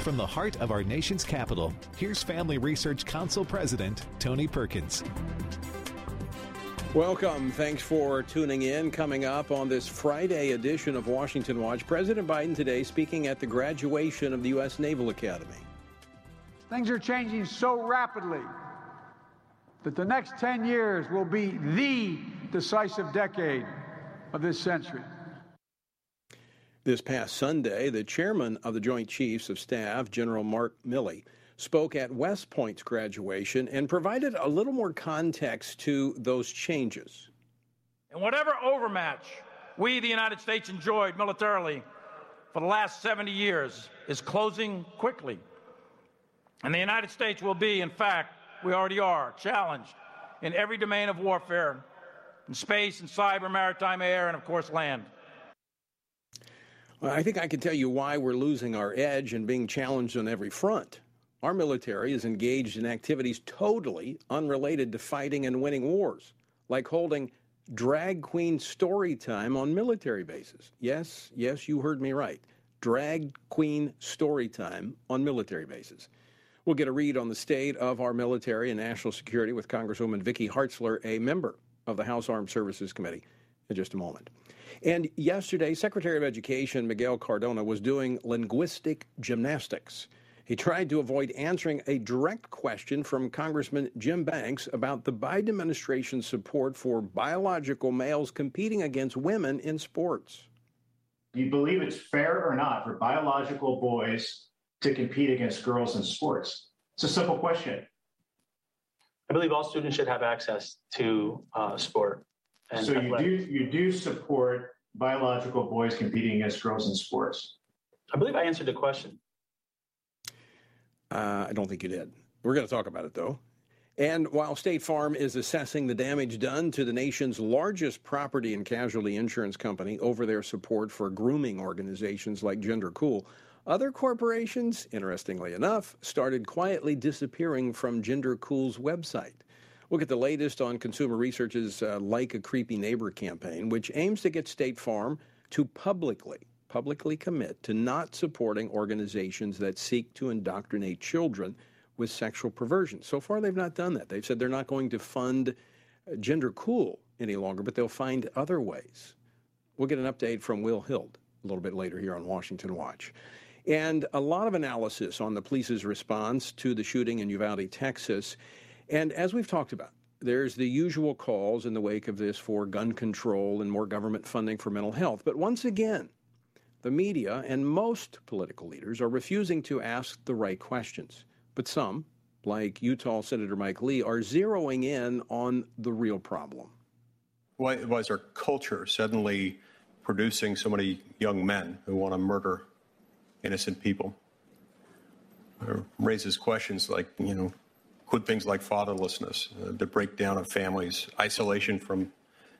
From the heart of our nation's capital, here's Family Research Council President Tony Perkins. Welcome. Thanks for tuning in. Coming up on this Friday edition of Washington Watch, President Biden today speaking at the graduation of the U.S. Naval Academy. Things are changing so rapidly that the next 10 years will be the decisive decade of this century. This past Sunday, the chairman of the Joint Chiefs of Staff, General Mark Milley, spoke at West Point's graduation and provided a little more context to those changes. And whatever overmatch we, the United States, enjoyed militarily for the last 70 years is closing quickly. And the United States will be, in fact, we already are, challenged in every domain of warfare in space and cyber, maritime, air, and of course, land. Well, I think I can tell you why we're losing our edge and being challenged on every front. Our military is engaged in activities totally unrelated to fighting and winning wars, like holding drag queen story time on military bases. Yes, yes, you heard me right. Drag queen story time on military bases. We'll get a read on the state of our military and national security with Congresswoman Vicky Hartzler, a member of the House Armed Services Committee, in just a moment. And yesterday, Secretary of Education Miguel Cardona was doing linguistic gymnastics. He tried to avoid answering a direct question from Congressman Jim Banks about the Biden administration's support for biological males competing against women in sports. Do you believe it's fair or not for biological boys to compete against girls in sports? It's a simple question. I believe all students should have access to uh, sport. And so you do you do support biological boys competing against girls in sports? I believe I answered the question. Uh, I don't think you did. We're going to talk about it though. And while State Farm is assessing the damage done to the nation's largest property and casualty insurance company over their support for grooming organizations like Gender Cool, other corporations, interestingly enough, started quietly disappearing from Gender Cool's website. We'll get the latest on Consumer Research's uh, Like a Creepy Neighbor campaign, which aims to get State Farm to publicly publicly commit to not supporting organizations that seek to indoctrinate children with sexual perversion. So far, they've not done that. They've said they're not going to fund uh, Gender Cool any longer, but they'll find other ways. We'll get an update from Will Hild a little bit later here on Washington Watch. And a lot of analysis on the police's response to the shooting in Uvalde, Texas. And as we've talked about, there's the usual calls in the wake of this for gun control and more government funding for mental health. But once again, the media and most political leaders are refusing to ask the right questions. But some, like Utah Senator Mike Lee, are zeroing in on the real problem. Why, is our culture suddenly producing so many young men who want to murder innocent people? It raises questions like, you know, could things like fatherlessness, uh, the breakdown of families, isolation from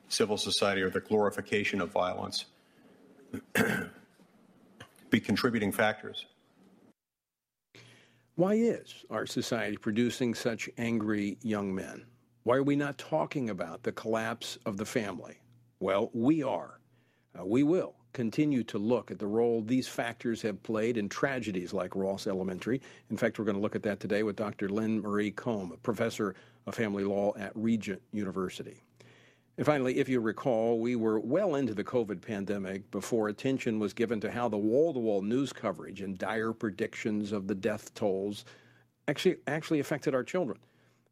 civil society, or the glorification of violence be contributing factors? Why is our society producing such angry young men? Why are we not talking about the collapse of the family? Well, we are. Uh, we will continue to look at the role these factors have played in tragedies like Robb Elementary. In fact, we're going to look at that today with Dr. Lynne Marie Kohm, a professor of family law at Regent University. And finally, if you recall, we were well into the COVID pandemic before attention was given to how the wall to wall news coverage and dire predictions of the death tolls actually, actually affected our children.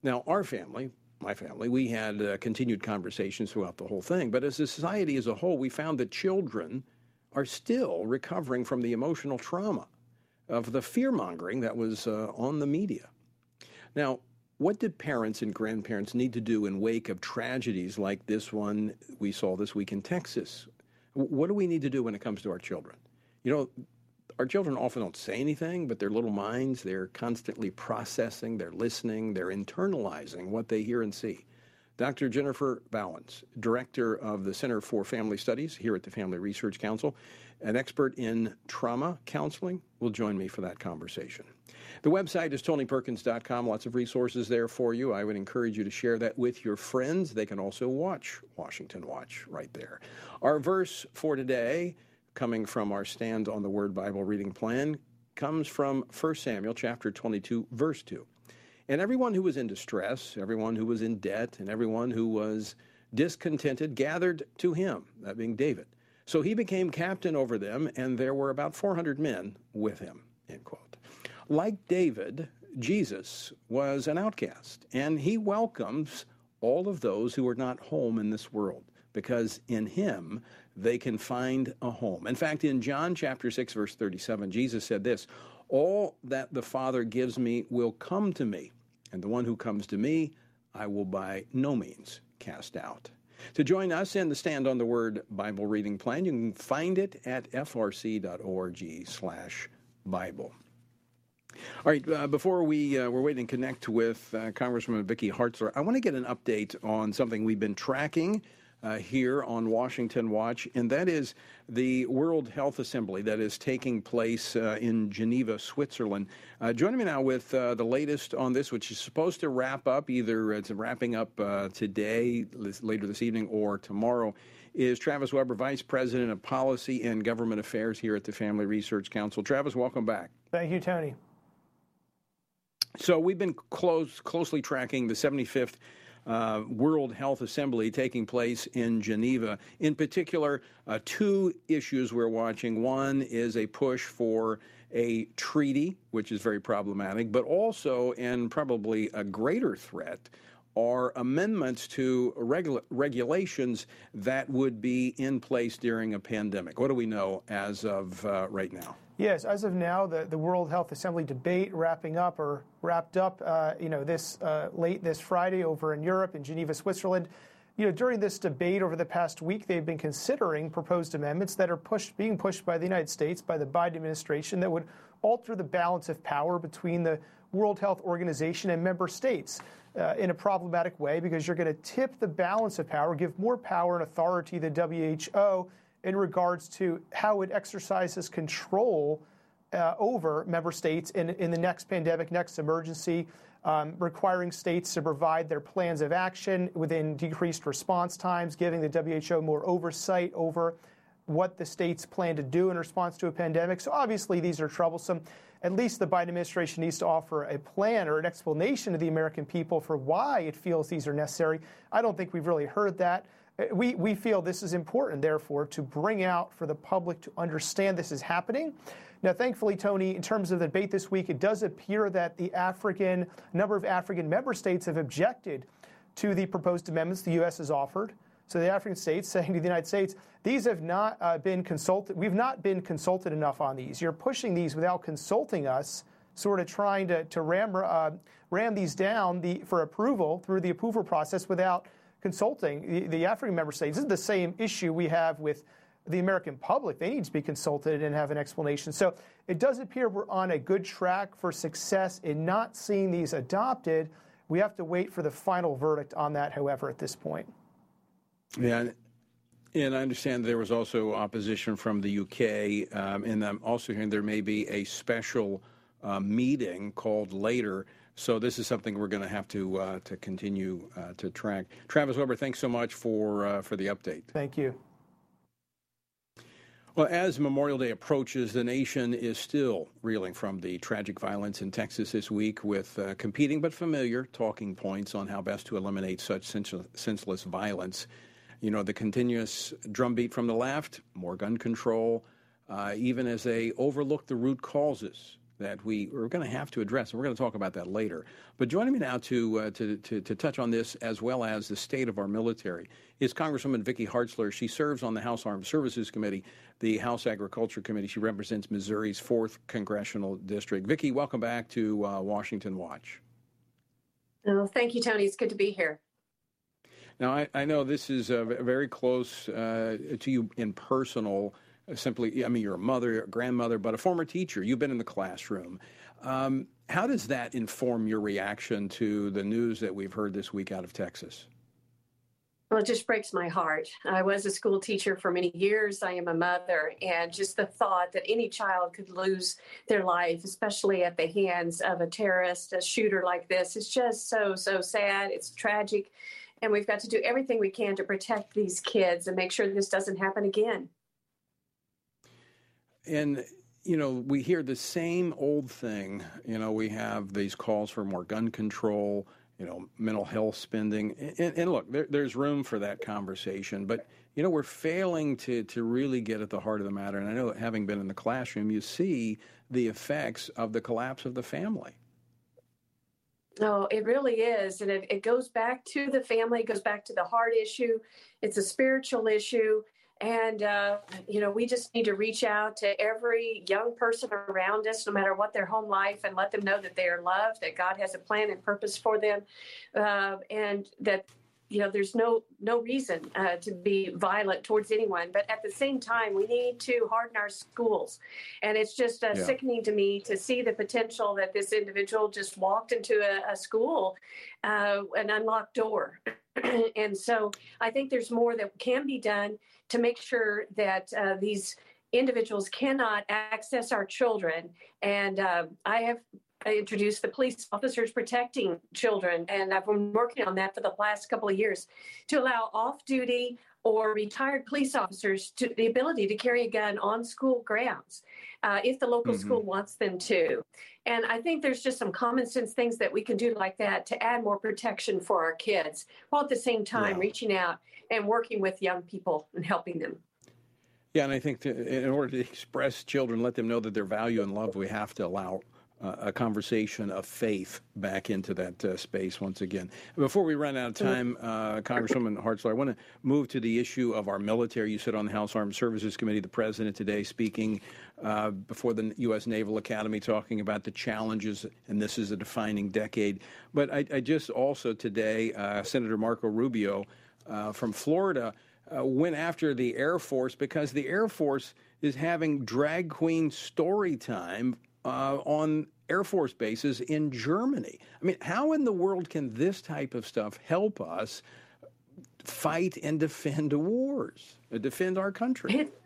Now, our family, my family, we had uh, continued conversations throughout the whole thing. But as a society as a whole, we found that children are still recovering from the emotional trauma of the fear mongering that was uh, on the media. Now, what did parents and grandparents need to do in wake of tragedies like this one we saw this week in Texas? What do we need to do when it comes to our children? You know, our children often don't say anything, but their little minds, they're constantly processing, they're listening, they're internalizing what they hear and see. Dr. Jennifer Bauwens, Director of the Center for Family Studies here at the Family Research Council, an expert in trauma counseling, will join me for that conversation. The website is tonyperkins.com. Lots of resources there for you. I would encourage you to share that with your friends. They can also watch Washington Watch right there. Our verse for today, coming from our Stand on the Word Bible reading plan, comes from 1 Samuel chapter 22, verse 2. And everyone who was in distress, everyone who was in debt, and everyone who was discontented gathered to him, that being David. So he became captain over them, and there were about 400 men with him. End quote. Like David, Jesus was an outcast, and he welcomes all of those who are not home in this world because in him they can find a home. In fact, in John chapter 6 verse 37, Jesus said this, "All that the Father gives me will come to me, and the one who comes to me, I will by no means cast out. To join us in the Stand on the Word Bible reading plan, you can find it at frc.org slash Bible. All right, uh, before we, uh, we're waiting to connect with uh, Congresswoman Vicky Hartzler, I want to get an update on something we've been tracking uh, here on Washington Watch, and that is the World Health Assembly that is taking place uh, in Geneva, Switzerland. Uh, joining me now with uh, the latest on this, which is supposed to wrap up either it's wrapping up uh, today, later this evening, or tomorrow, is Travis Weber, Vice President of Policy and Government Affairs here at the Family Research Council. Travis, welcome back. Thank you, Tony. So we've been close, closely tracking the 75th uh, World Health Assembly taking place in Geneva. In particular, uh, two issues we're watching. One is a push for a treaty, which is very problematic, but also, and probably a greater threat, are amendments to regula- regulations that would be in place during a pandemic. What do we know as of uh, right now? Yes, as of now, the, the World Health Assembly debate wrapping up or wrapped up, uh, you know, this uh, late this Friday over in Europe in Geneva, Switzerland. You know, during this debate over the past week, they've been considering proposed amendments that are pushed, being pushed by the United States, by the Biden administration, that would alter the balance of power between the World Health Organization and member states uh, in a problematic way because you're going to tip the balance of power, give more power and authority to the WHO in regards to how it exercises control uh, over member states in, in the next pandemic, next emergency, um, requiring states to provide their plans of action within decreased response times, giving the WHO more oversight over what the states plan to do in response to a pandemic. So obviously, these are troublesome. At least the Biden administration needs to offer a plan or an explanation to the American people for why it feels these are necessary. I don't think we've really heard that. Uh, we, we feel this is important, therefore, to bring out for the public to understand this is happening. Now, thankfully, Tony, in terms of the debate this week, it does appear that the African number of African member states have objected to the proposed amendments the U.S. has offered. So the African states saying to the United States, these have not uh, been consulted. We've not been consulted enough on these. You're pushing these without consulting us, sort of trying to, to ram, uh, ram these down the, for approval through the approval process without consulting the, the African member states. This is the same issue we have with the American public. They need to be consulted and have an explanation. So it does appear we're on a good track for success in not seeing these adopted. We have to wait for the final verdict on that, however, at this point. Yeah. And I understand there was also opposition from the UK, um, and I'm also hearing there may be a special uh, meeting called later so this is something we're going to have to uh, to continue uh, to track. Travis Weber, thanks so much for uh, for the update. Thank you. Well, as Memorial Day approaches, the nation is still reeling from the tragic violence in Texas this week with uh, competing but familiar talking points on how best to eliminate such senseless violence. You know, the continuous drumbeat from the left, more gun control, uh, even as they overlook the root causes that we are going to have to address, and we're going to talk about that later. But joining me now to, uh, to, to, to, touch on this as well as the state of our military is Congresswoman Vicky Hartzler. She serves on the House Armed Services Committee, the House Agriculture Committee. She represents Missouri's 4th Congressional District. Vicky, welcome back to uh, Washington Watch. Oh, thank you, Tony. It's good to be here. Now, I, I know this is uh, very close uh, to you in personal simply, I mean, you're a mother, a grandmother, but a former teacher. You've been in the classroom. Um, how does that inform your reaction to the news that we've heard this week out of Texas? Well, it just breaks my heart. I was a school teacher for many years. I am a mother, and just the thought that any child could lose their life, especially at the hands of a terrorist, a shooter like this, is just so, so sad. It's tragic. And we've got to do everything we can to protect these kids and make sure this doesn't happen again. And you know, we hear the same old thing. You know, we have these calls for more gun control you know, mental health spending. And, and look, there, there's room for that conversation, but you know, we're failing to to really get at the heart of the matter. And I know, having been in the classroom, you see the effects of the collapse of the family. No, it really is. And it, it goes back to the family, goes back to the heart issue. It's a spiritual issue. And, uh, you know, we just need to reach out to every young person around us, no matter what their home life, and let them know that they are loved, that God has a plan and purpose for them, uh, and that you know there's no no reason uh, to be violent towards anyone but at the same time we need to harden our schools and it's just uh, yeah. sickening to me to see the potential that this individual just walked into a, a school uh, an unlocked door and so i think there's more that can be done to make sure that uh, these individuals cannot access our children. And uh, I have introduced the police officers protecting children, and I've been working on that for the last couple of years to allow off duty or retired police officers to the ability to carry a gun on school grounds uh, if the local mm-hmm. school wants them to. And I think there's just some common sense things that we can do like that to add more protection for our kids, while at the same time yeah. reaching out and working with young people and helping them. Yeah, and I think to, in order to express children, let them know that their value and love, we have to allow uh, a conversation of faith back into that uh, space once again. Before we run out of time, uh, Congresswoman Hartzler, I want to move to the issue of our military. You sit on the House Armed Services Committee, the President today speaking uh, before the U.S. Naval Academy, talking about the challenges, and this is a defining decade. But I, I just also today, uh, Senator Marco Rubio uh, from Florida uh, went after the Air Force because the Air Force is having drag queen story time uh, on Air Force bases in Germany. I mean, how in the world can this type of stuff help us fight and defend wars, defend our country? It,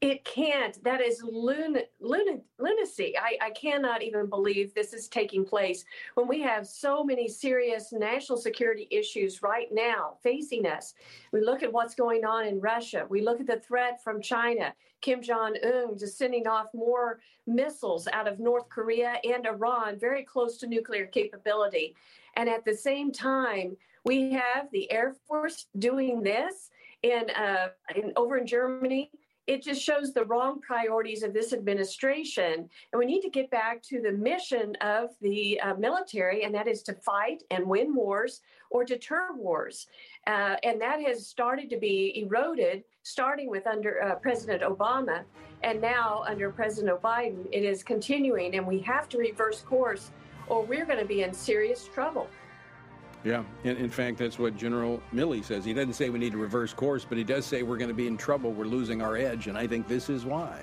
it can't. That is lun- lun- lunacy. I, I cannot even believe this is taking place when we have so many serious national security issues right now facing us. We look at what's going on in Russia. We look at the threat from China. Kim Jong un just sending off more missiles out of North Korea and Iran, very close to nuclear capability. And at the same time, we have the Air Force doing this in, uh, in over in Germany it just shows the wrong priorities of this administration. And we need to get back to the mission of the uh, military, and that is to fight and win wars or deter wars. Uh, and that has started to be eroded, starting with under uh, President Obama. And now, under President Biden, it is continuing, and we have to reverse course, or we're going to be in serious trouble. Yeah, in, in, fact, that's what General Milley says. He doesn't say we need to reverse course, but he does say we're going to be in trouble. We're losing our edge, and I think this is why.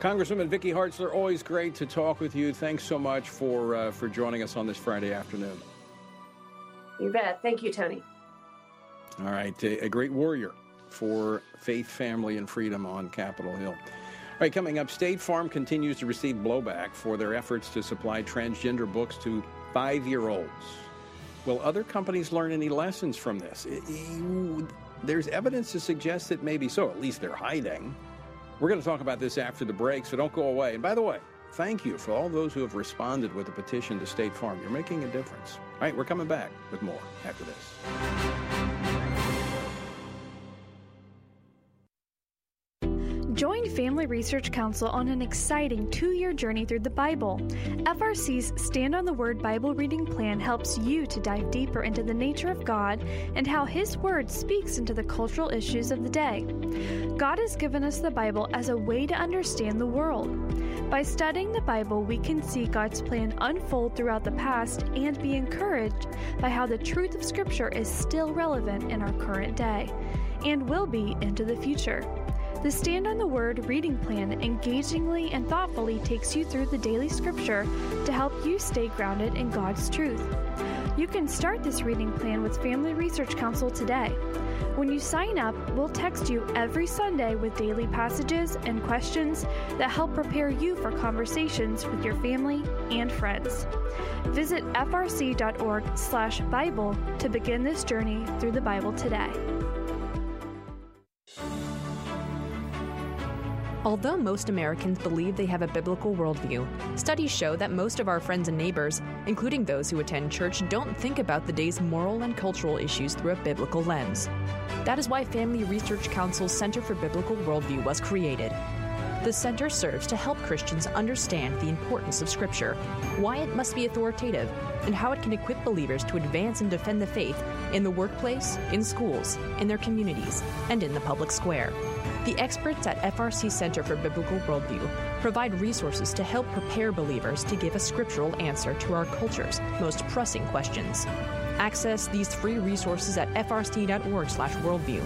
Congresswoman Vicky Hartzler, always great to talk with you. Thanks so much for uh, for joining us on this Friday afternoon. You bet. Thank you, Tony. All right, a, a great warrior for faith, family, and freedom on Capitol Hill. All right, coming up, State Farm continues to receive blowback for their efforts to supply transgender books to five year olds. Will other companies learn any lessons from this? There's evidence to suggest that maybe so. At least they're hiding. We're going to talk about this after the break, so don't go away. And by the way, thank you for all those who have responded with a petition to State Farm. You're making a difference. All right, we're coming back with more after this. Family Research Council on an exciting two year journey through the Bible. FRC's Stand on the Word Bible reading plan helps you to dive deeper into the nature of God and how His Word speaks into the cultural issues of the day. God has given us the Bible as a way to understand the world. By studying the Bible, we can see God's plan unfold throughout the past and be encouraged by how the truth of Scripture is still relevant in our current day and will be into the future. The Stand on the Word reading plan engagingly and thoughtfully takes you through the daily scripture to help you stay grounded in God's truth. You can start this reading plan with Family Research Council today. When you sign up, we'll text you every Sunday with daily passages and questions that help prepare you for conversations with your family and friends. Visit frc.org/bible to begin this journey through the Bible today. Although most Americans believe they have a biblical worldview, studies show that most of our friends and neighbors, including those who attend church, don't think about the day's moral and cultural issues through a biblical lens. That is why Family Research Council's Center for Biblical Worldview was created. The center serves to help Christians understand the importance of Scripture, why it must be authoritative, and how it can equip believers to advance and defend the faith in the workplace, in schools, in their communities, and in the public square. The experts at FRC Center for Biblical Worldview provide resources to help prepare believers to give a scriptural answer to our culture's most pressing questions. Access these free resources at frc.org/worldview.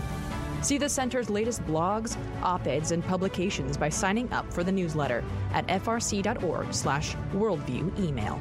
See the center's latest blogs, op-eds, and publications by signing up for the newsletter at frc.org/worldview email.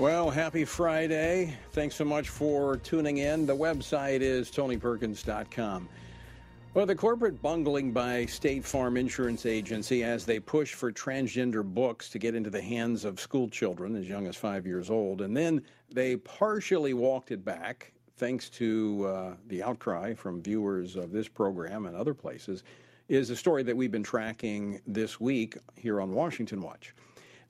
Well, happy Friday. Thanks so much for tuning in. The website is tonyperkins.com. Well, the corporate bungling by State Farm Insurance Agency as they push for transgender books to get into the hands of school children as young as five years old. And then they partially walked it back thanks to uh, the outcry from viewers of this program and other places, is a story that we've been tracking this week here on Washington Watch.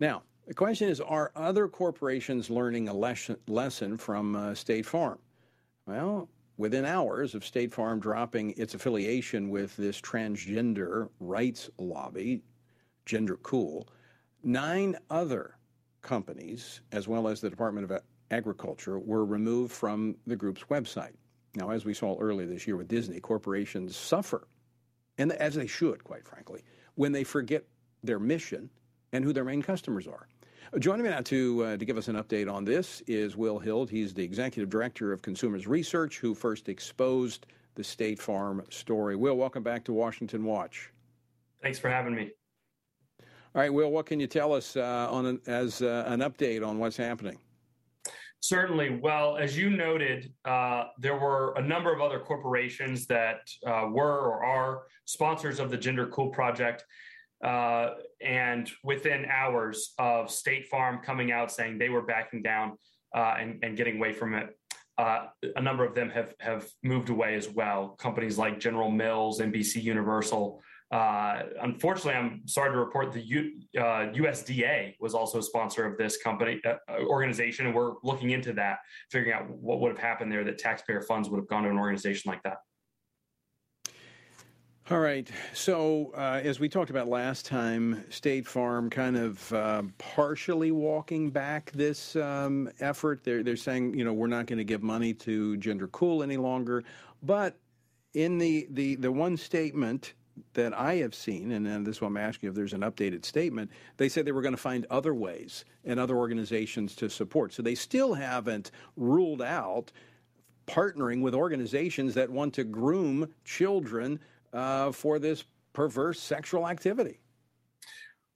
Now, the question is Are other corporations learning a lesson, lesson from uh, State Farm? Well, within hours of State Farm dropping its affiliation with this transgender rights lobby, Gender Cool, nine other companies, as well as the Department of Agriculture, were removed from the group's website. Now, as we saw earlier this year with Disney, corporations suffer, and as they should, quite frankly, when they forget their mission and who their main customers are. Joining me now to, uh, to give us an update on this is Will Hild. He's the Executive Director of Consumers Research, who first exposed the State Farm story. Will, welcome back to Washington Watch. Thanks for having me. All right, Will, what can you tell us uh, on an, as uh, an update on what's happening? Certainly. Well, as you noted, uh, there were a number of other corporations that uh, were or are sponsors of the Gender Cool Project. Uh, and within hours of State Farm coming out saying they were backing down uh, and, and, getting away from it, uh, a number of them have have moved away as well. Companies like General Mills, NBC Universal. Uh, unfortunately, I'm sorry to report the U, USDA uh, was also a sponsor of this company organization, and we're looking into that, figuring out what would have happened there that taxpayer funds would have gone to an organization like that. All right. So, uh, as we talked about last time, State Farm kind of uh, partially walking back this um, effort. They're, they're saying, you know, we're not going to give money to Gender Cool any longer. But in the, the, the one statement that I have seen, and, and this is why I'm asking if there's an updated statement, they said they were going to find other ways and other organizations to support. So they still haven't ruled out partnering with organizations that want to groom children uh, for this perverse sexual activity.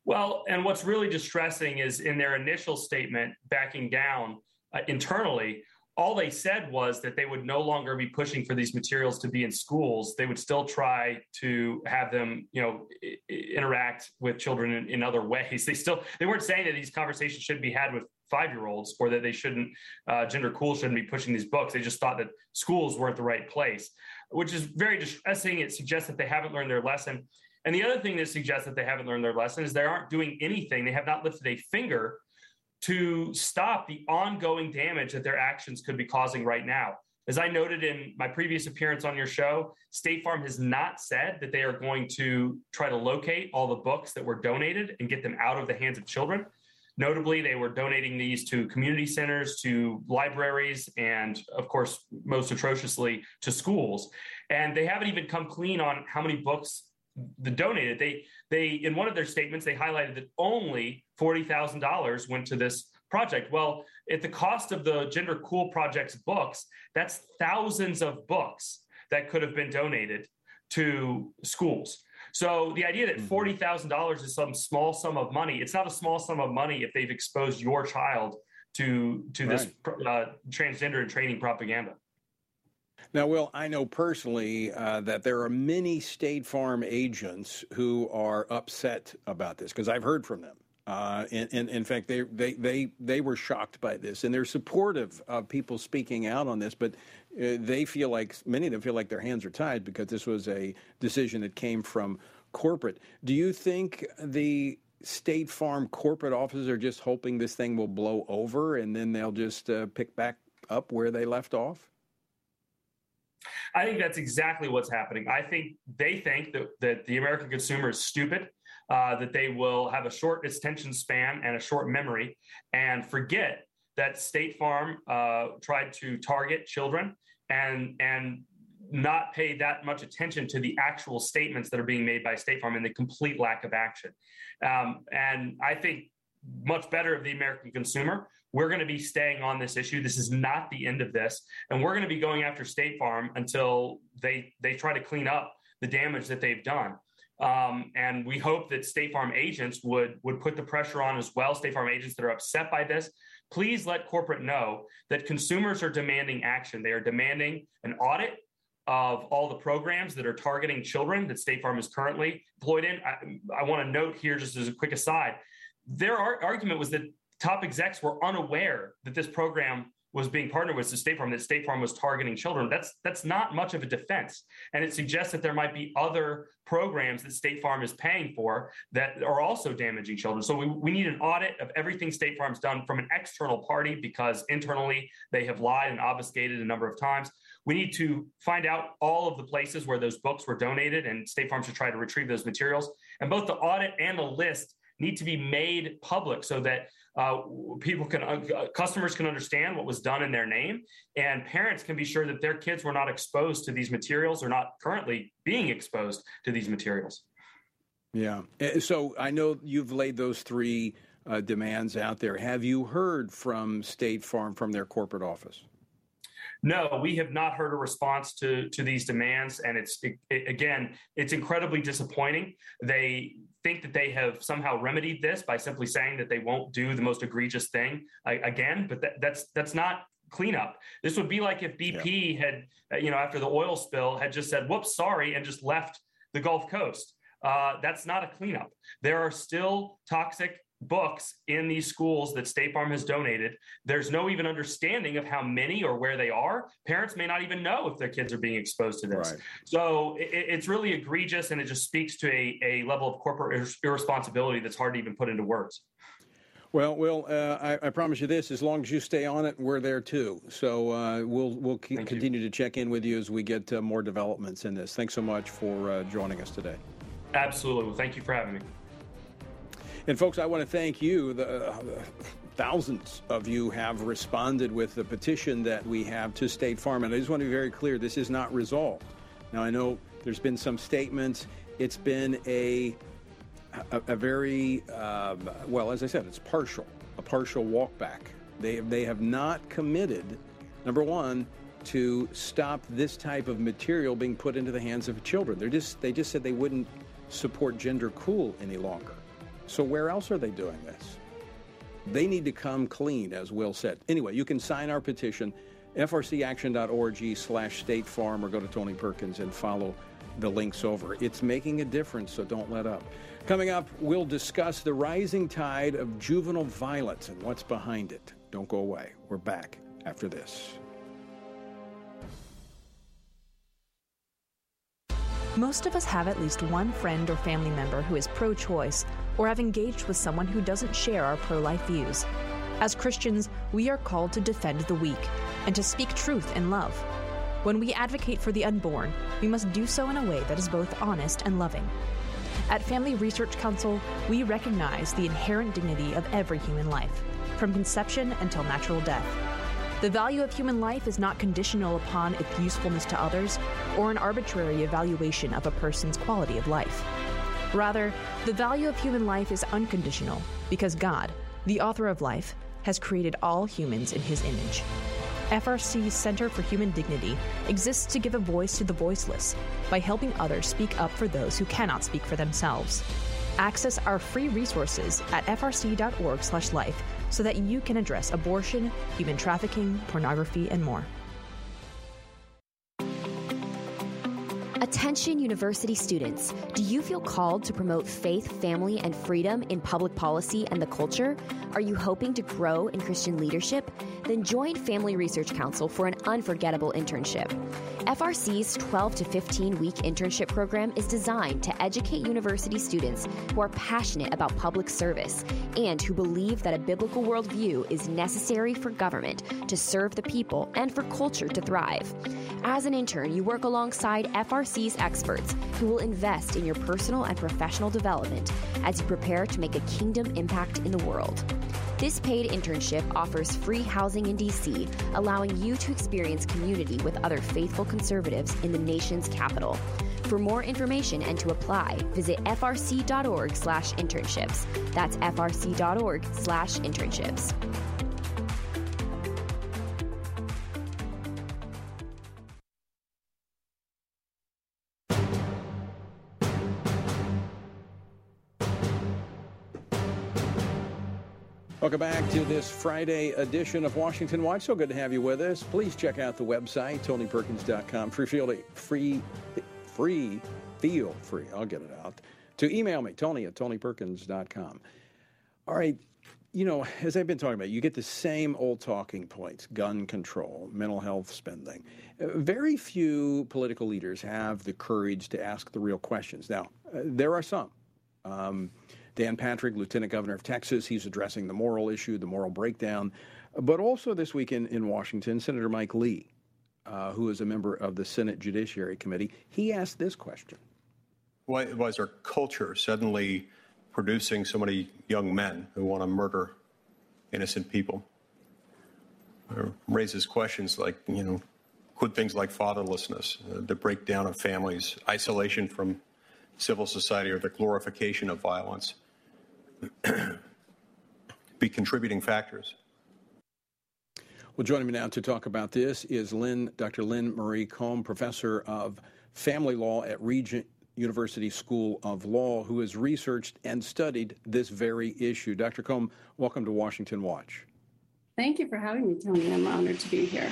Well, and what's really distressing is in their initial statement, backing down uh, internally, all they said was that they would no longer be pushing for these materials to be in schools. They would still try to have them, you know, I- interact with children in, in, other ways. They still they weren't saying that these conversations should be had with five year olds or that they shouldn't uh, gender cool shouldn't be pushing these books. They just thought that schools weren't the right place, which is very distressing. It suggests that they haven't learned their lesson. And the other thing that suggests that they haven't learned their lesson is they aren't doing anything. They have not lifted a finger to stop the ongoing damage that their actions could be causing right now. As I noted in my previous appearance on your show, State Farm has not said that they are going to try to locate all the books that were donated and get them out of the hands of children. Notably, they were donating these to community centers, to libraries, and of course, most atrociously, to schools. And they haven't even come clean on how many books the donated. They they in one of their statements they highlighted that only forty thousand dollars went to this project. Well, at the cost of the Gender Cool Project's books, that's thousands of books that could have been donated to schools. So the idea that mm-hmm. forty thousand dollars is some small sum of money, it's not a small sum of money if they've exposed your child to to right. this uh, transgender and training propaganda. Now, Will, I know personally uh, that there are many State Farm agents who are upset about this because I've heard from them. Uh, and, and, in fact, they, they, they, they were shocked by this, and they're supportive of people speaking out on this, but uh, they feel like, many of them feel like their hands are tied because this was a decision that came from corporate. Do you think the State Farm corporate offices are just hoping this thing will blow over and then they'll just uh, pick back up where they left off? I think that's exactly what's happening. I think they think that, that the American consumer is stupid, uh, that they will have a short attention span and a short memory and forget that State Farm uh, tried to target children and and not pay that much attention to the actual statements that are being made by State Farm and the complete lack of action. Um, and I think much better of the American consumer we're going to be staying on this issue. This is not the end of this, and we're going to be going after State Farm until they they try to clean up the damage that they've done. Um, and we hope that State Farm agents would would put the pressure on as well. State Farm agents that are upset by this, please let corporate know that consumers are demanding action. They are demanding an audit of all the programs that are targeting children that State Farm is currently employed in. I, I want to note here, just as a quick aside, their argument was that top execs were unaware that this program was being partnered with the State Farm, that State Farm was targeting children. That's that's not much of a defense, and it suggests that there might be other programs that State Farm is paying for that are also damaging children. So we, we need an audit of everything State Farm's done from an external party because internally they have lied and obfuscated a number of times. We need to find out all of the places where those books were donated, and State Farm should try to retrieve those materials. And both the audit and the list need to be made public so that uh, people can uh, customers can understand what was done in their name and parents can be sure that their kids were not exposed to these materials or not currently being exposed to these materials. Yeah. Eh, so i know you've laid those three uh, demands out there. Have you heard from state farm from their corporate office? No, we have not heard a response to to these demands, and it's it, it, again, it's incredibly disappointing. They think that they have somehow remedied this by simply saying that they won't do the most egregious thing again, but that, that's that's not cleanup. This would be like if BP yeah. had, uh, you know, after the oil spill, had just said, "Whoops, sorry," and just left the Gulf Coast. Uh, that's not a cleanup. There are still toxic books in these schools that State Farm has donated. There's no even understanding of how many or where they are. Parents may not even know if their kids are being exposed to this. Right. So it, it's really egregious and it just speaks to a, a level of corporate irresponsibility that's hard to even put into words. Well, Will, uh, I, I, promise you this: as long as you stay on it, we're there too. So uh, we'll we'll continue you. to check in with you as we get uh, more developments in this. Thanks so much for uh, joining us today. Absolutely. Well, thank you for having me. And folks, I want to thank you. The, uh, thousands of you have responded with the petition that we have to State Farm. And I just want to be very clear this is not resolved. Now, I know there's been some statements. It's been a, a, a very, um, well, as I said, it's partial, a partial walkback. They, they have not committed, number one, to stop this type of material being put into the hands of children. They're just, they just said they wouldn't support gender cool any longer. So where else are they doing this? They need to come clean, as Will said. Anyway, you can sign our petition, frcaction.org slash state farm, or go to Tony Perkins and follow the links over. It's making a difference, so don't let up. Coming up, we'll discuss the rising tide of juvenile violence and what's behind it. Don't go away. We're back after this. Most of us have at least one friend or family member who is pro choice or have engaged with someone who doesn't share our pro life views. As Christians, we are called to defend the weak and to speak truth in love. When we advocate for the unborn, we must do so in a way that is both honest and loving. At Family Research Council, we recognize the inherent dignity of every human life, from conception until natural death. The value of human life is not conditional upon its usefulness to others or an arbitrary evaluation of a person's quality of life. Rather, the value of human life is unconditional because God, the author of life, has created all humans in his image. FRC's Center for Human Dignity exists to give a voice to the voiceless by helping others speak up for those who cannot speak for themselves. Access our free resources at frc.org/life so that you can address abortion, human trafficking, pornography, and more. Attention university students, do you feel called to promote faith, family, and freedom in public policy and the culture? Are you hoping to grow in Christian leadership? Then join Family Research Council for an unforgettable internship. FRC's 12 to 15 week internship program is designed to educate university students who are passionate about public service and who believe that a biblical worldview is necessary for government to serve the people and for culture to thrive. As an intern, you work alongside FRC's experts who will invest in your personal and professional development as you prepare to make a kingdom impact in the world. This paid internship offers free housing in DC, allowing you to experience community with other faithful conservatives in the nation's capital. For more information and to apply, visit frc.org/internships. That's frc.org/internships. Welcome back to this Friday edition of Washington Watch. So good to have you with us. Please check out the website, tonyperkins.com. Free, feel, free, free, feel free. I'll get it out. To email me, tony at tonyperkins.com. All right, you know, as I've been talking about, you get the same old talking points gun control, mental health spending. Very few political leaders have the courage to ask the real questions. Now, uh, there are some. Um, Dan Patrick, Lieutenant Governor of Texas, he's addressing the moral issue, the moral breakdown. But also this week in, in Washington, Senator Mike Lee, uh, who is a member of the Senate Judiciary Committee, he asked this question. Why, is our culture suddenly producing so many young men who want to murder innocent people? Or raises questions like, you know, could things like fatherlessness, uh, the breakdown of families, isolation from civil society, or the glorification of violence be contributing factors. Well, joining me now to talk about this is Lynne, Dr. Lynne Marie Kohm, professor of family law at Regent University School of Law, who has researched and studied this very issue. Dr. Kohm, welcome to Washington Watch. Thank you for having me, Tony. I'm honored to be here.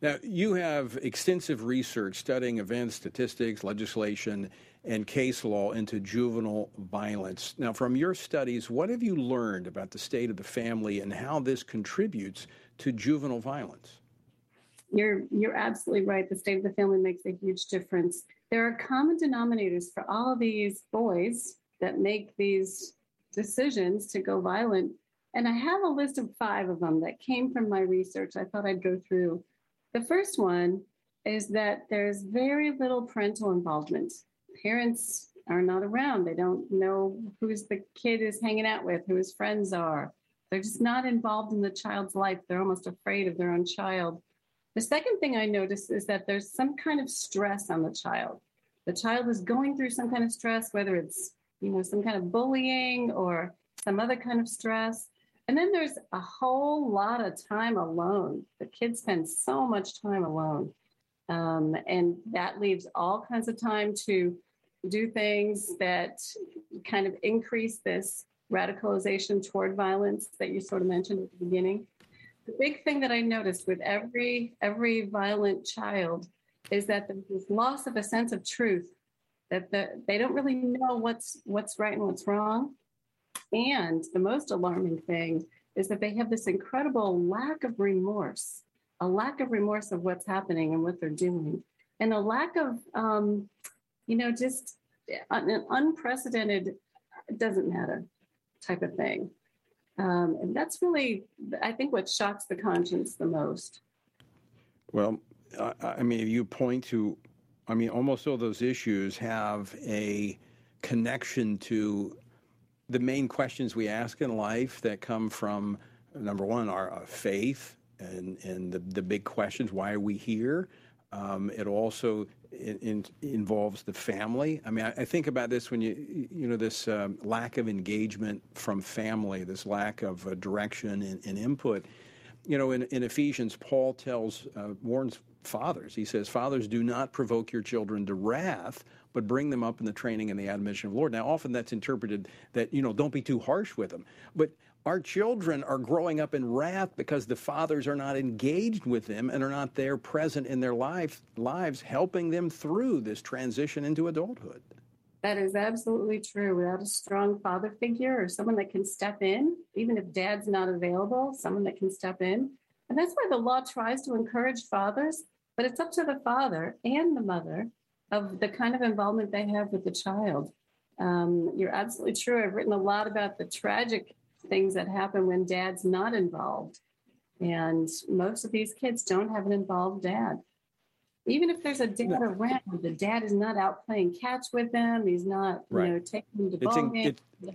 Now, you have extensive research studying events, statistics, legislation, and case law into juvenile violence. Now, from your studies, what have you learned about the state of the family and how this contributes to juvenile violence? You're you're absolutely right. The state of the family makes a huge difference. There are common denominators for all of these boys that make these decisions to go violent. And I have a list of five of them that came from my research. I thought I'd go through. The first one is that there's very little parental involvement parents are not around. They don't know who's the kid is hanging out with, who his friends are. They're just not involved in the child's life. They're almost afraid of their own child. The second thing I notice is that there's some kind of stress on the child. The child is going through some kind of stress, whether it's you know some kind of bullying or some other kind of stress. And then there's a whole lot of time alone. The kids spend so much time alone. Um, and that leaves all kinds of time to do things that kind of increase this radicalization toward violence that you sort of mentioned at the beginning. The big thing that I noticed with every every violent child is that there's this loss of a sense of truth that the, they don't really know what's what's right and what's wrong. And the most alarming thing is that they have this incredible lack of remorse, a lack of remorse of what's happening and what they're doing, and a lack of, um, you know, just an unprecedented, it doesn't matter type of thing. Um, and that's really, I think, what shocks the conscience the most. Well, I, I mean, if you point to, I mean, almost all those issues have a connection to the main questions we ask in life that come from number one, our faith and, and the, the big questions why are we here? Um, it also in, in, involves the family. I mean, I, I, think about this when you, you know, this um, lack of engagement from family, this lack of uh, direction and, and, input. You know, in, in Ephesians, Paul tells, uh, warns fathers. He says, Fathers, do not provoke your children to wrath, but bring them up in the training and the admonition of the Lord. Now, often that's interpreted that, you know, don't be too harsh with them. But our children are growing up in wrath because the fathers are not engaged with them and are not there present in their life, lives, helping them through this transition into adulthood. That is absolutely true. Without a strong father figure or someone that can step in, even if dad's not available, someone that can step in. And that's why the law tries to encourage fathers, but it's up to the father and the mother of the kind of involvement they have with the child. Um, you're absolutely true. I've written a lot about the tragic things that happen when dad's not involved. And most of these kids don't have an involved dad. Even if there's a dad around, the dad is not out playing catch with them. He's not, right. you know, taking them to ball games. It,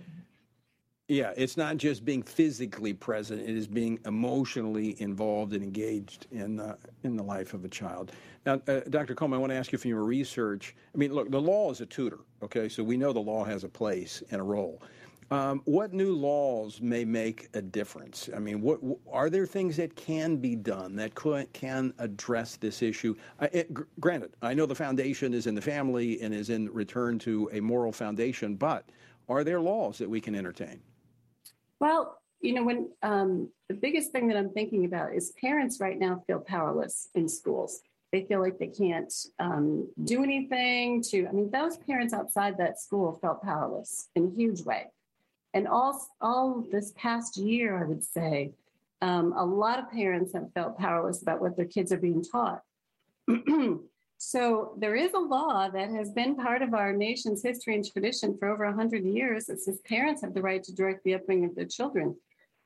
yeah, it's not just being physically present; it is being emotionally involved and engaged in uh, in the life of a child. Now, uh, Dr. Coleman, I want to ask you from your research. I mean, look, the law is a tutor. Okay, so we know the law has a place and a role. Um, what new laws may make a difference? I mean, what are there things that can be done that could, can address this issue? It, gr- granted, I know the foundation is in the family and is in return to a moral foundation, but are there laws that we can entertain? Well, you know, when um, the biggest thing that I'm thinking about is parents right now feel powerless in schools. They feel like they can't um, do anything to, I mean, those parents outside that school felt powerless in a huge way and all, all this past year, I would say, um, a lot of parents have felt powerless about what their kids are being taught. so there is a law that has been part of our nation's history and tradition for over 100 years that says parents have the right to direct the upbringing of their children.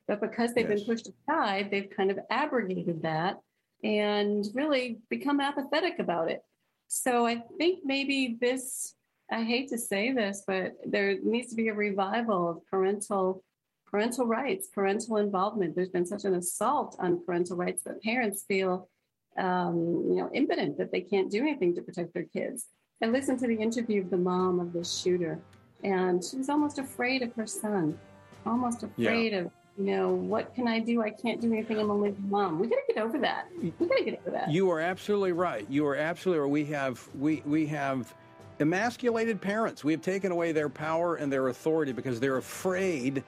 But because they've yes. been pushed aside, they've kind of abrogated that and really become apathetic about it. So I think maybe this I hate to say this, but there needs to be a revival of parental parental rights, parental involvement. There's been such an assault on parental rights that parents feel, um, you know, impotent that they can't do anything to protect their kids. I listened to the interview of the mom of the shooter, and she was almost afraid of her son, almost afraid yeah. of you know, what can I do? I can't do anything. I'm only mom. We got to get over that. We got to get over that. You are absolutely right. You are absolutely right. We have we we have emasculated parents. We have taken away their power and their authority because they're afraid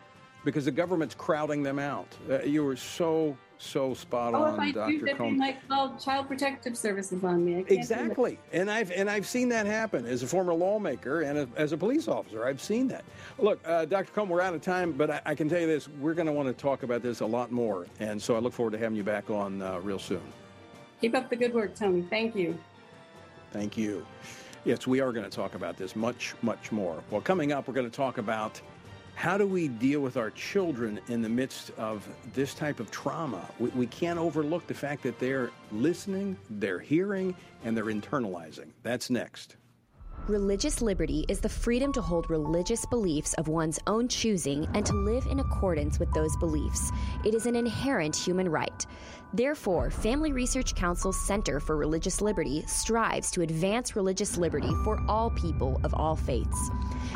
because the government's crowding them out. Uh, you were so so spot oh, on, if I Dr. Do, Combs. might call child protective services on me. exactly, and I've and I've seen that happen as a former lawmaker and a, as a police officer. I've seen that. Look, uh, Dr. Combs, we're out of time, but I, I can tell you this: we're going to want to talk about this a lot more, and so I look forward to having you back on uh, real soon. Keep up the good work, Tony. Thank you. Thank you. Yes, we are going to talk about this much, much more. Well, coming up, we're going to talk about how do we deal with our children in the midst of this type of trauma? We, we, can't overlook the fact that they're listening, they're hearing, and they're internalizing. That's next. Religious liberty is the freedom to hold religious beliefs of one's own choosing and to live in accordance with those beliefs. It is an inherent human right. Therefore, Family Research Council's Center for Religious Liberty strives to advance religious liberty for all people of all faiths.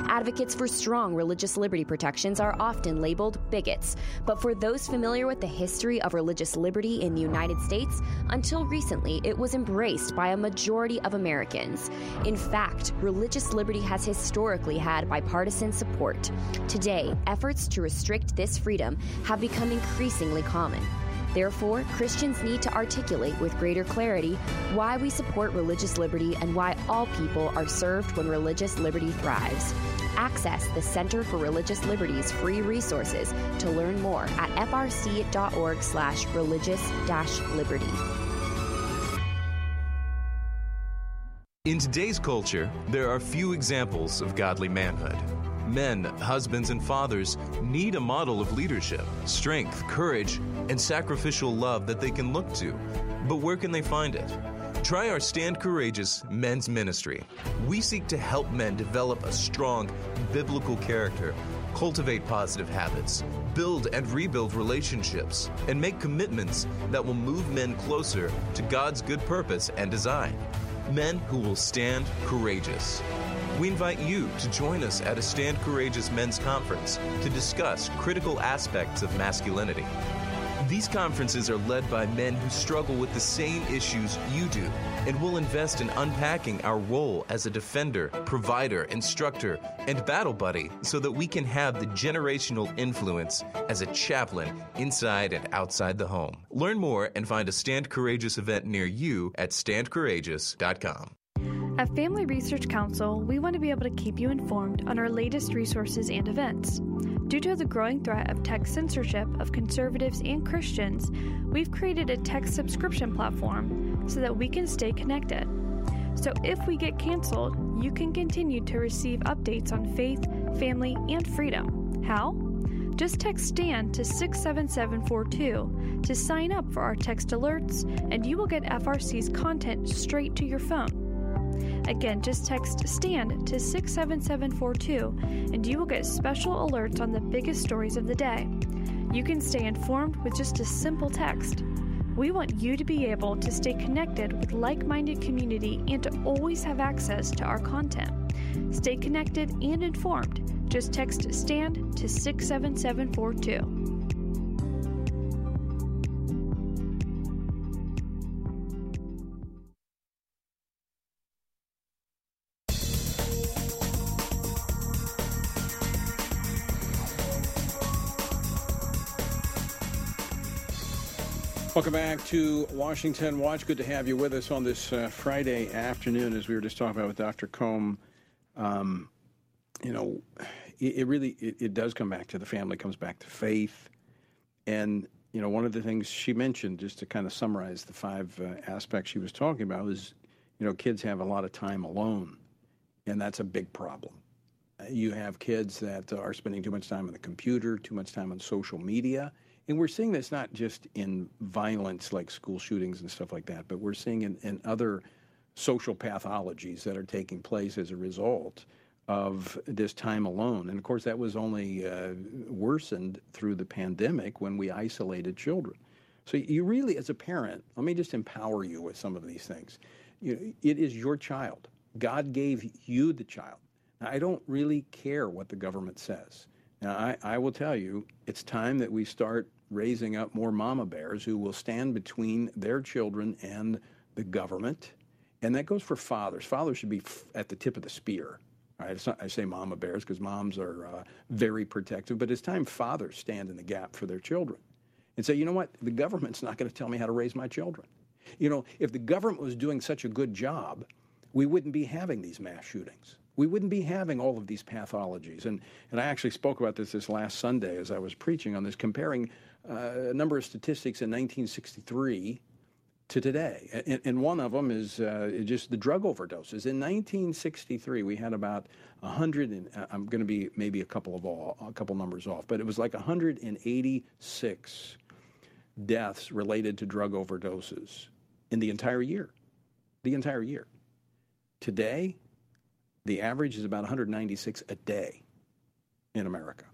Advocates for strong religious liberty protections are often labeled bigots, but for those familiar with the history of religious liberty in the United States, until recently it was embraced by a majority of Americans. In fact, religious liberty has historically had bipartisan support. Today, efforts to restrict this freedom have become increasingly common. Therefore, Christians need to articulate with greater clarity why we support religious liberty and why all people are served when religious liberty thrives. Access the Center for Religious Liberty's free resources to learn more at frc.org In today's culture, there are few examples of godly manhood. Men, husbands, and fathers need a model of leadership, strength, courage, and sacrificial love that they can look to. But where can they find it? Try our Stand Courageous Men's Ministry. We seek to help men develop a strong biblical character, cultivate positive habits, build and rebuild relationships, and make commitments that will move men closer to God's good purpose and design. Men who will stand courageous. We invite you to join us at a Stand Courageous Men's Conference to discuss critical aspects of masculinity. These conferences are led by men who struggle with the same issues you do and will invest in unpacking our role as a defender, provider, instructor, and battle buddy so that we can have the generational influence as a chaplain inside and outside the home. Learn more and find a Stand Courageous event near you at standcourageous.com. At Family Research Council, we want to be able to keep you informed on our latest resources and events. Due to the growing threat of tech censorship of conservatives and Christians, we've created a tech subscription platform so that we can stay connected. So if we get canceled, you can continue to receive updates on faith, family, and freedom. How? Just text STAND to 67742 to sign up for our text alerts, and you will get FRC's content straight to your phone. Again, just text STAND to 67742 and you will get special alerts on the biggest stories of the day. You can stay informed with just a simple text. We want you to be able to stay connected with like minded community and to always have access to our content. Stay connected and informed. Just text STAND to 67742. Welcome back to Washington Watch. Good to have you with us on this uh, Friday afternoon, as we were just talking about with Dr. Kohm. Um, you know, it, it really it, it, does come back to the family, comes back to faith, and you know, one of the things she mentioned, just to kind of summarize the five uh, aspects she was talking about, is you know, kids have a lot of time alone, and that's a big problem. You have kids that are spending too much time on the computer, too much time on social media and we're seeing this not just in violence like school shootings and stuff like that, but we're seeing in, in other social pathologies that are taking place as a result of this time alone. And of course, that was only uh, worsened through the pandemic when we isolated children. So you really, as a parent, let me just empower you with some of these things. You, it is your child. God gave you the child. Now, I don't really care what the government says. Now, I, I will tell you, it's time that we start raising up more mama bears who will stand between their children and the government. And that goes for fathers. Fathers should be f- at the tip of the spear. Right? Not, I say mama bears because moms are uh, very protective, but it's time fathers stand in the gap for their children and say, you know what, the government's not going to tell me how to raise my children. You know, if the government was doing such a good job, we wouldn't be having these mass shootings we wouldn't be having all of these pathologies. And, and I actually spoke about this this last Sunday as I was preaching on this, comparing a number of statistics in 1963 to today. And, and one of them is uh, just the drug overdoses. In 1963, we had about 100, and, uh, I'm going to be maybe a couple of all, a couple numbers off, but it was like 186 deaths related to drug overdoses in the entire year. The entire year. Today, the average is about 196 a day in America.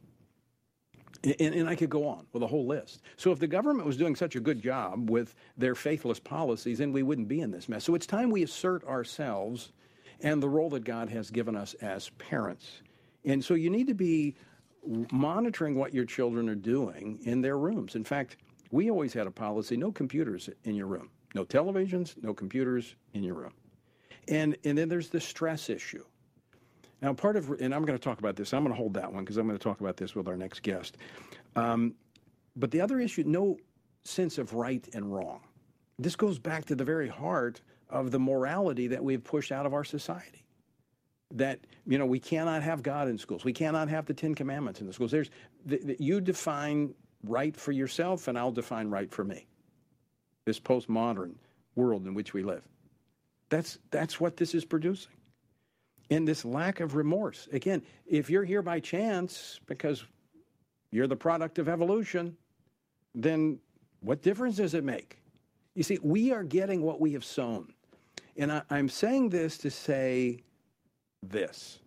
And, and, I could go on with a whole list. So, if the government was doing such a good job with their faithless policies, then we wouldn't be in this mess. So, it's time we assert ourselves and the role that God has given us as parents. And so, you need to be monitoring what your children are doing in their rooms. In fact, we always had a policy no computers in your room, no televisions, no computers in your room. And, and then there's the stress issue. Now, part of, and I'm going to talk about this, I'm going to hold that one because I'm going to talk about this with our next guest. Um, but the other issue, no sense of right and wrong. This goes back to the very heart of the morality that we've pushed out of our society. That, you know, we cannot have God in schools. We cannot have the Ten Commandments in the schools. There's, the, the, you define right for yourself, and I'll define right for me. This postmodern world in which we live. That's, that's what this is producing. And this lack of remorse. Again, if you're here by chance because you're the product of evolution, then what difference does it make? You see, we are getting what we have sown. And I, am saying this to say this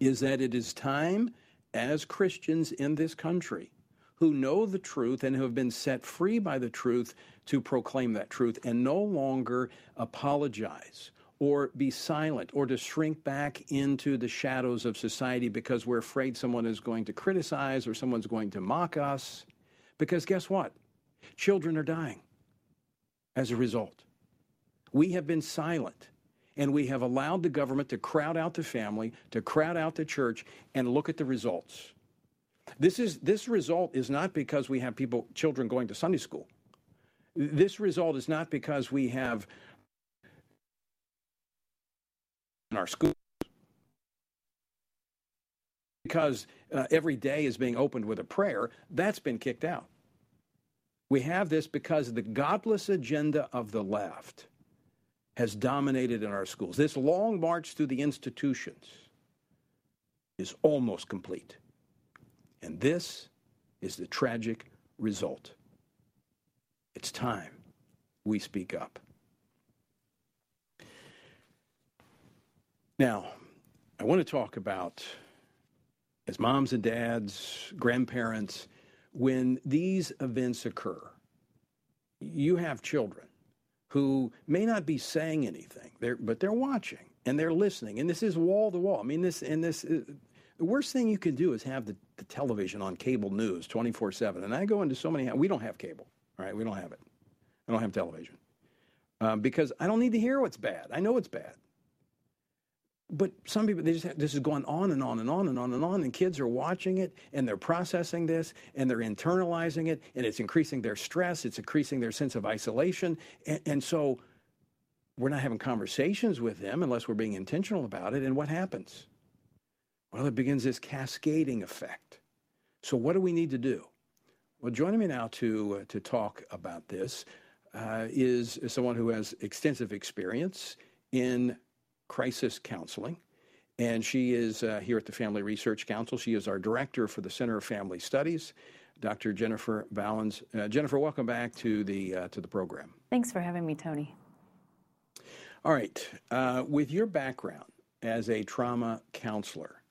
is that it is time as Christians in this country who know the truth and who have been set free by the truth to proclaim that truth and no longer apologize or be silent or to shrink back into the shadows of society because we're afraid someone is going to criticize or someone's going to mock us. Because guess what? Children are dying as a result. We have been silent and we have allowed the government to crowd out the family, to crowd out the church, and look at the results. This is this result is not because we have people children going to Sunday school. This result is not because we have in our schools because uh, every day is being opened with a prayer, that's been kicked out. We have this because the godless agenda of the left has dominated in our schools. This long march through the institutions is almost complete. And this is the tragic result. It's time we speak up. Now, I want to talk about, as moms and dads, grandparents, when these events occur, you have children who may not be saying anything, they're, but they're watching and they're listening. And this is wall to wall. I mean, this and this. Uh, the worst thing you can do is have the, the television on cable news 24 7. And I go into so many, we don't have cable, right? We don't have it. I don't have television um, because I don't need to hear what's bad. I know it's bad. But some people, they just have, this is going on and on and on and on and on, and kids are watching it and they're processing this and they're internalizing it, and it's increasing their stress, it's increasing their sense of isolation. And, and so we're not having conversations with them unless we're being intentional about it. And what happens? Well, it begins this cascading effect. So, what do we need to do? Well, joining me now to, uh, to talk about this uh, is, is someone who has extensive experience in crisis counseling. And she is uh, here at the Family Research Council. She is our director for the Center of Family Studies, Dr. Jennifer Bauwens. Uh, Jennifer, welcome back to the uh, to the program. Thanks for having me, Tony. All right, uh, with your background as a trauma counselor,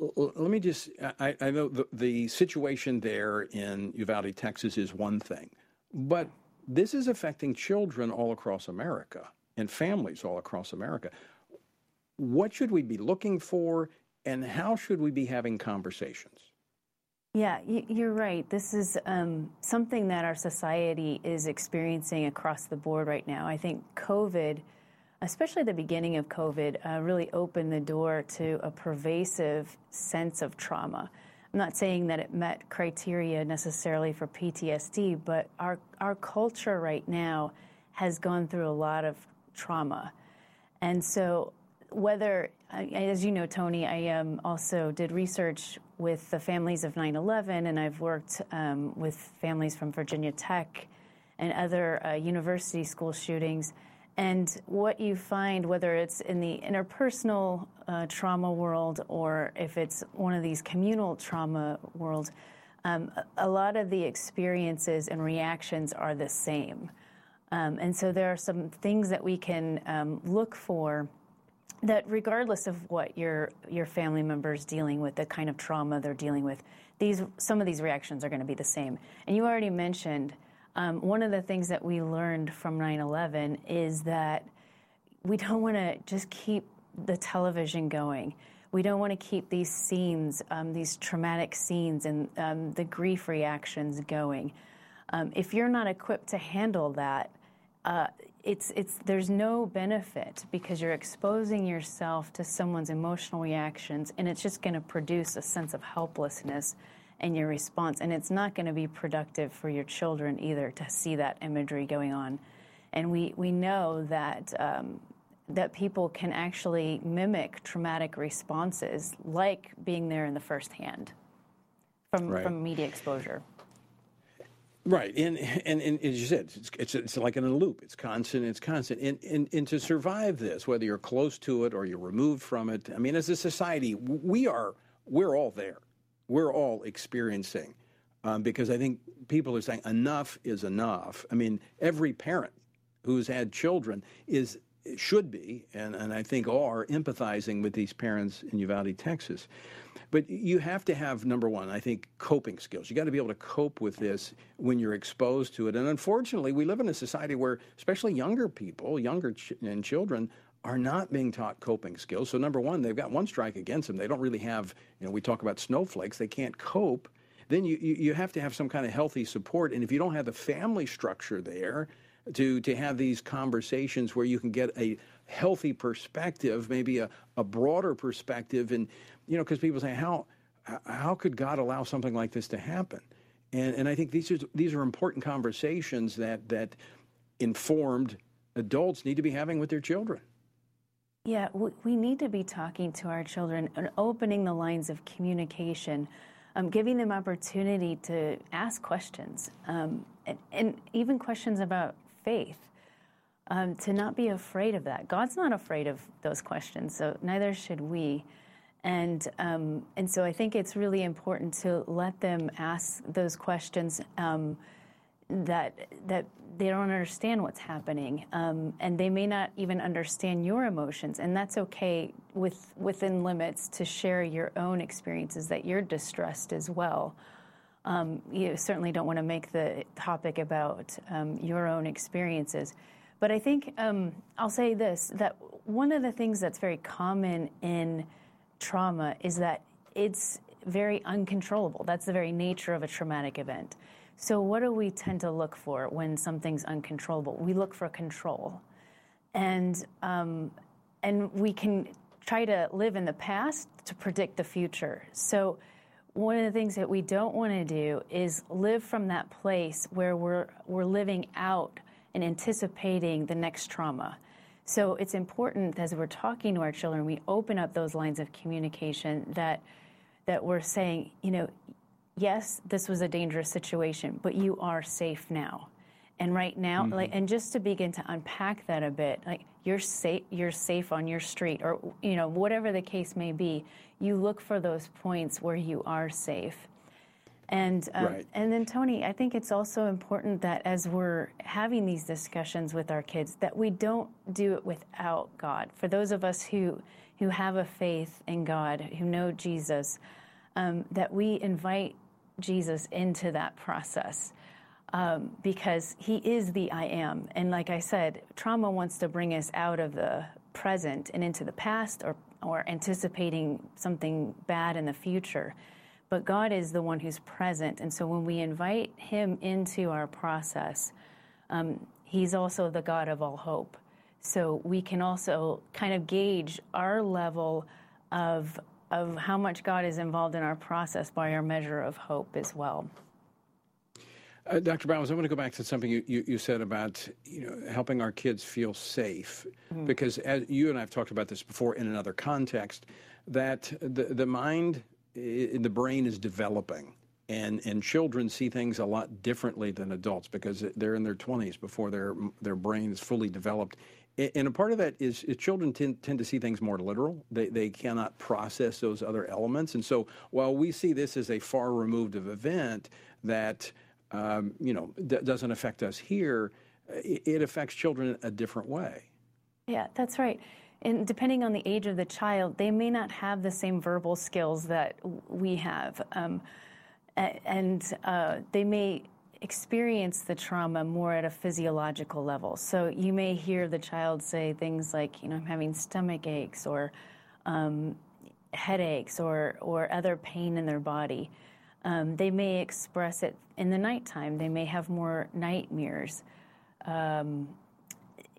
l- let me just. I, I know the, the situation there in Uvalde, Texas, is one thing, but this is affecting children all across America and families all across America what should we be looking for and how should we be having conversations? Yeah, you're right. This is um, something that our society is experiencing across the board right now. I think COVID, especially the beginning of COVID, uh, really opened the door to a pervasive sense of trauma. I'm not saying that it met criteria necessarily for PTSD, but our, our culture right now has gone through a lot of trauma. And so whether, as you know, Tony, I um, also did research with the families of 9 11, and I've worked um, with families from Virginia Tech and other uh, university school shootings. And what you find, whether it's in the interpersonal uh, trauma world or if it's one of these communal trauma worlds, um, a lot of the experiences and reactions are the same. Um, and so there are some things that we can um, look for that regardless of what your your family members dealing with, the kind of trauma they're dealing with, these some of these reactions are going to be the same. And you already mentioned um, one of the things that we learned from 9/11 is that we don't want to just keep the television going. We don't want to keep these scenes, um, these traumatic scenes, and um, the grief reactions going. Um, if you're not equipped to handle that, uh, it's it's there's no benefit because you're exposing yourself to someone's emotional reactions, and it's just going to produce a sense of helplessness in your response, and it's not going to be productive for your children either to see that imagery going on. And we we know that. Um, that people can actually mimic traumatic responses, like being there in the first hand from, Right. from media exposure. Right, and, and and as you said, it's, it's it's like in a loop. It's constant. It's constant. And, and and to survive this, whether you're close to it or you're removed from it, I mean, as a society, we are we're all there. We're all experiencing, um, because I think people are saying enough is enough. I mean, every parent who's had children is should be, and, and I think are empathizing with these parents in Uvalde, Texas. But you have to have number one, I think, coping skills. You got to be able to cope with this when you're exposed to it. And unfortunately, we live in a society where, especially younger people, younger ch- and children, are not being taught coping skills. So number one, they've got one strike against them. They don't really have, you know, we talk about snowflakes. They can't cope. Then you, you, you have to have some kind of healthy support. And if you don't have the family structure there, to to have these conversations where you can get a healthy perspective, maybe a, a broader perspective, and you know, because people say how how could God allow something like this to happen? And and I think these are these are important conversations that that informed adults need to be having with their children. Yeah, we, need to be talking to our children and opening the lines of communication, um, giving them opportunity to ask questions, um, and, and even questions about faith. Um, to not be afraid of that. God's not afraid of those questions, so neither should we. And um, and so I think it's really important to let them ask those questions um, that that they don't understand what's happening, um, and they may not even understand your emotions, and that's okay with within limits to share your own experiences that you're distressed as well. Um, you certainly don't want to make the topic about um, your own experiences. But I think um, I'll say this that one of the things that's very common in trauma is that it's very uncontrollable. That's the very nature of a traumatic event. So, what do we tend to look for when something's uncontrollable? We look for control. And, um, and we can try to live in the past to predict the future. So, one of the things that we don't want to do is live from that place where we're, we're living out and anticipating the next trauma. So it's important as we're talking to our children, we open up those lines of communication that that we're saying, you know, yes, this was a dangerous situation, but you are safe now. And right now, Mhm. like, and just to begin to unpack that a bit, like you're safe, you're safe on your street, or you know, whatever the case may be. You look for those points where you are safe. And um, Right. and then Tony, I think it's also important that as we're having these discussions with our kids, that we don't do it without God. For those of us who who have a faith in God, who know Jesus, um, that we invite Jesus into that process. Um, because he is the I am. And like I said, trauma wants to bring us out of the present and into the past or, or anticipating something bad in the future. But God is the one who's present. And so when we invite him into our process, um, he's also the God of all hope. So we can also kind of gauge our level of, of how much God is involved in our process by our measure of hope as well. Uh, Dr. Bauwens, I want to go back to something you, you, you said about you know helping our kids feel safe, Mhm. because as you and I have talked about this before in another context, that the the mind, the brain is developing, and and children see things a lot differently than adults because they're in their twenties before their their brain is fully developed. And a part of that is, is children tend, tend to see things more literal. They, they cannot process those other elements. And so while we see this as a far removed of event that um, you know, d- doesn't affect us here, it, affects children a different way. Yeah, that's right. And depending on the age of the child, they may not have the same verbal skills that we have. Um, and uh, they may experience the trauma more at a physiological level. So you may hear the child say things like, you know, I'm having stomach aches or um, headaches or, or other pain in their body. Um, they may express it in the nighttime. They may have more nightmares. Um,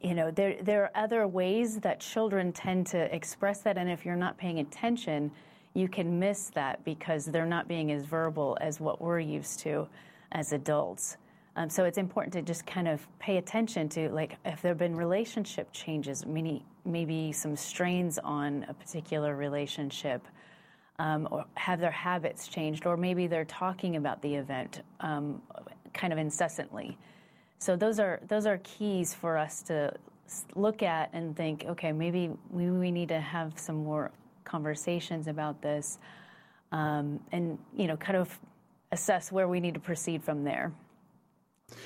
you know, there, there are other ways that children tend to express that. And if you're not paying attention, you can miss that because they're not being as verbal as what we're used to as adults. Um, so it's important to just kind of pay attention to, like, if there have been relationship changes, maybe, maybe some strains on a particular relationship, um, or have their habits changed, or maybe they're talking about the event um, kind of incessantly. So those are those are keys for us to look at and think, okay, maybe we, we need to have some more conversations about this, um, and you know, kind of assess where we need to proceed from there.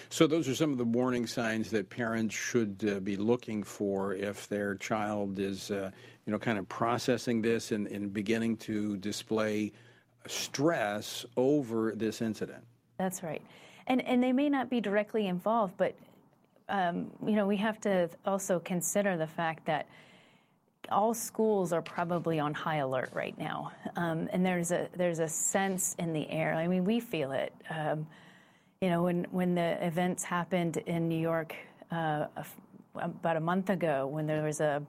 So those are some of the warning signs that parents should uh, be looking for if their child is, uh, you know, kind of processing this and, and beginning to display stress over this incident. That's right and and they may not be directly involved, but um, you know we have to also consider the fact that all schools are probably on high alert right now, um, and there's a there's a sense in the air. I mean, we feel it. Um, you know, when when the events happened in New York uh, about a month ago, when there was a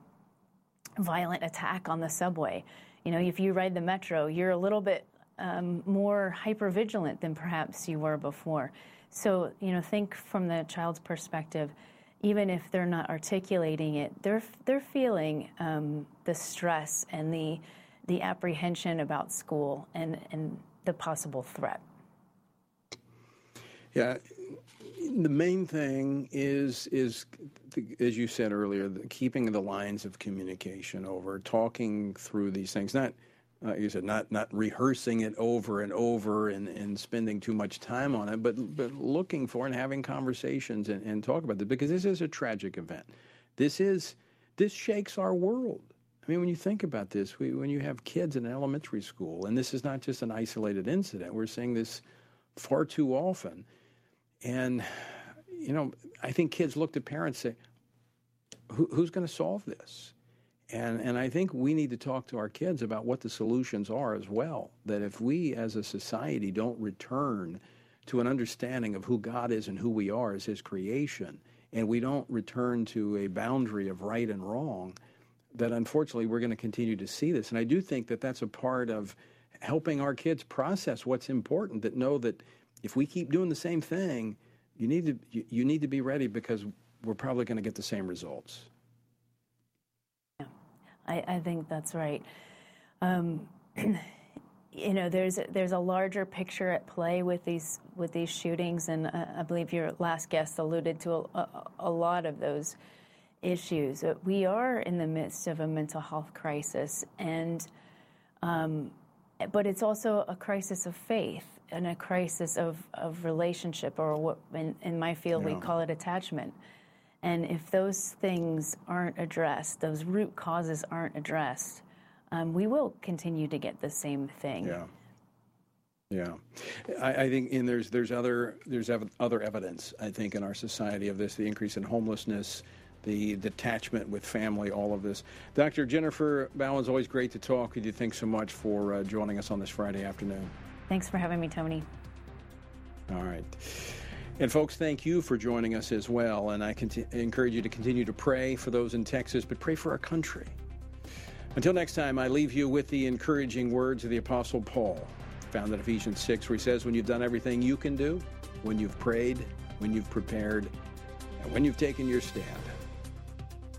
violent attack on the subway. You know, if you ride the metro, you're a little bit um, more hyper vigilant than perhaps you were before. So, you know, think from the child's perspective, even if they're not articulating it, they're, they're feeling um, the stress and the, the apprehension about school and, and the possible threat. Yeah, the main thing is is as you said earlier, keeping the lines of communication over, talking through these things, not uh, you said not not rehearsing it over and over and, and spending too much time on it, but but looking for and having conversations and, and talk about this because this is a tragic event. This is this shakes our world. I mean, when you think about this, we, when you have kids in elementary school, and this is not just an isolated incident, we're seeing this far too often. And, you know, I think kids look to parents and say, Who, who's going to solve this? And, and I think we need to talk to our kids about what the solutions are as well. That if we as a society don't return to an understanding of who God is and who we are as His creation, and we don't return to a boundary of right and wrong, that unfortunately we're going to continue to see this. And I do think that that's a part of helping our kids process what's important, that know that if we keep doing the same thing, you need to, you, you need to be ready because we're probably going to get the same results. Yeah, I, I think that's right. Um, you know, there's there's a larger picture at play with these with these shootings, and uh, I believe your last guest alluded to a, a, a lot of those issues. We are in the midst of a mental health crisis, and um, but it's also a crisis of faith and a crisis of, of relationship, or what in, in my field yeah. we call it attachment. And if those things aren't addressed, those root causes aren't addressed, um, we will continue to get the same thing. Yeah. Yeah, I, I, think and there's there's other there's ev- other evidence I think in our society of this the increase in homelessness, the detachment with family, all of this. Dr. Jennifer Bauwens, always great to talk with you. Thanks so much for uh, joining us on this Friday afternoon. Thanks for having me, Tony. All right. And folks, thank you for joining us as well. And I conti- encourage you to continue to pray for those in Texas, but pray for our country. Until next time, I leave you with the encouraging words of the Apostle Paul, found in Ephesians 6, where he says, When you've done everything you can do, when you've prayed, when you've prepared, and when you've taken your stand,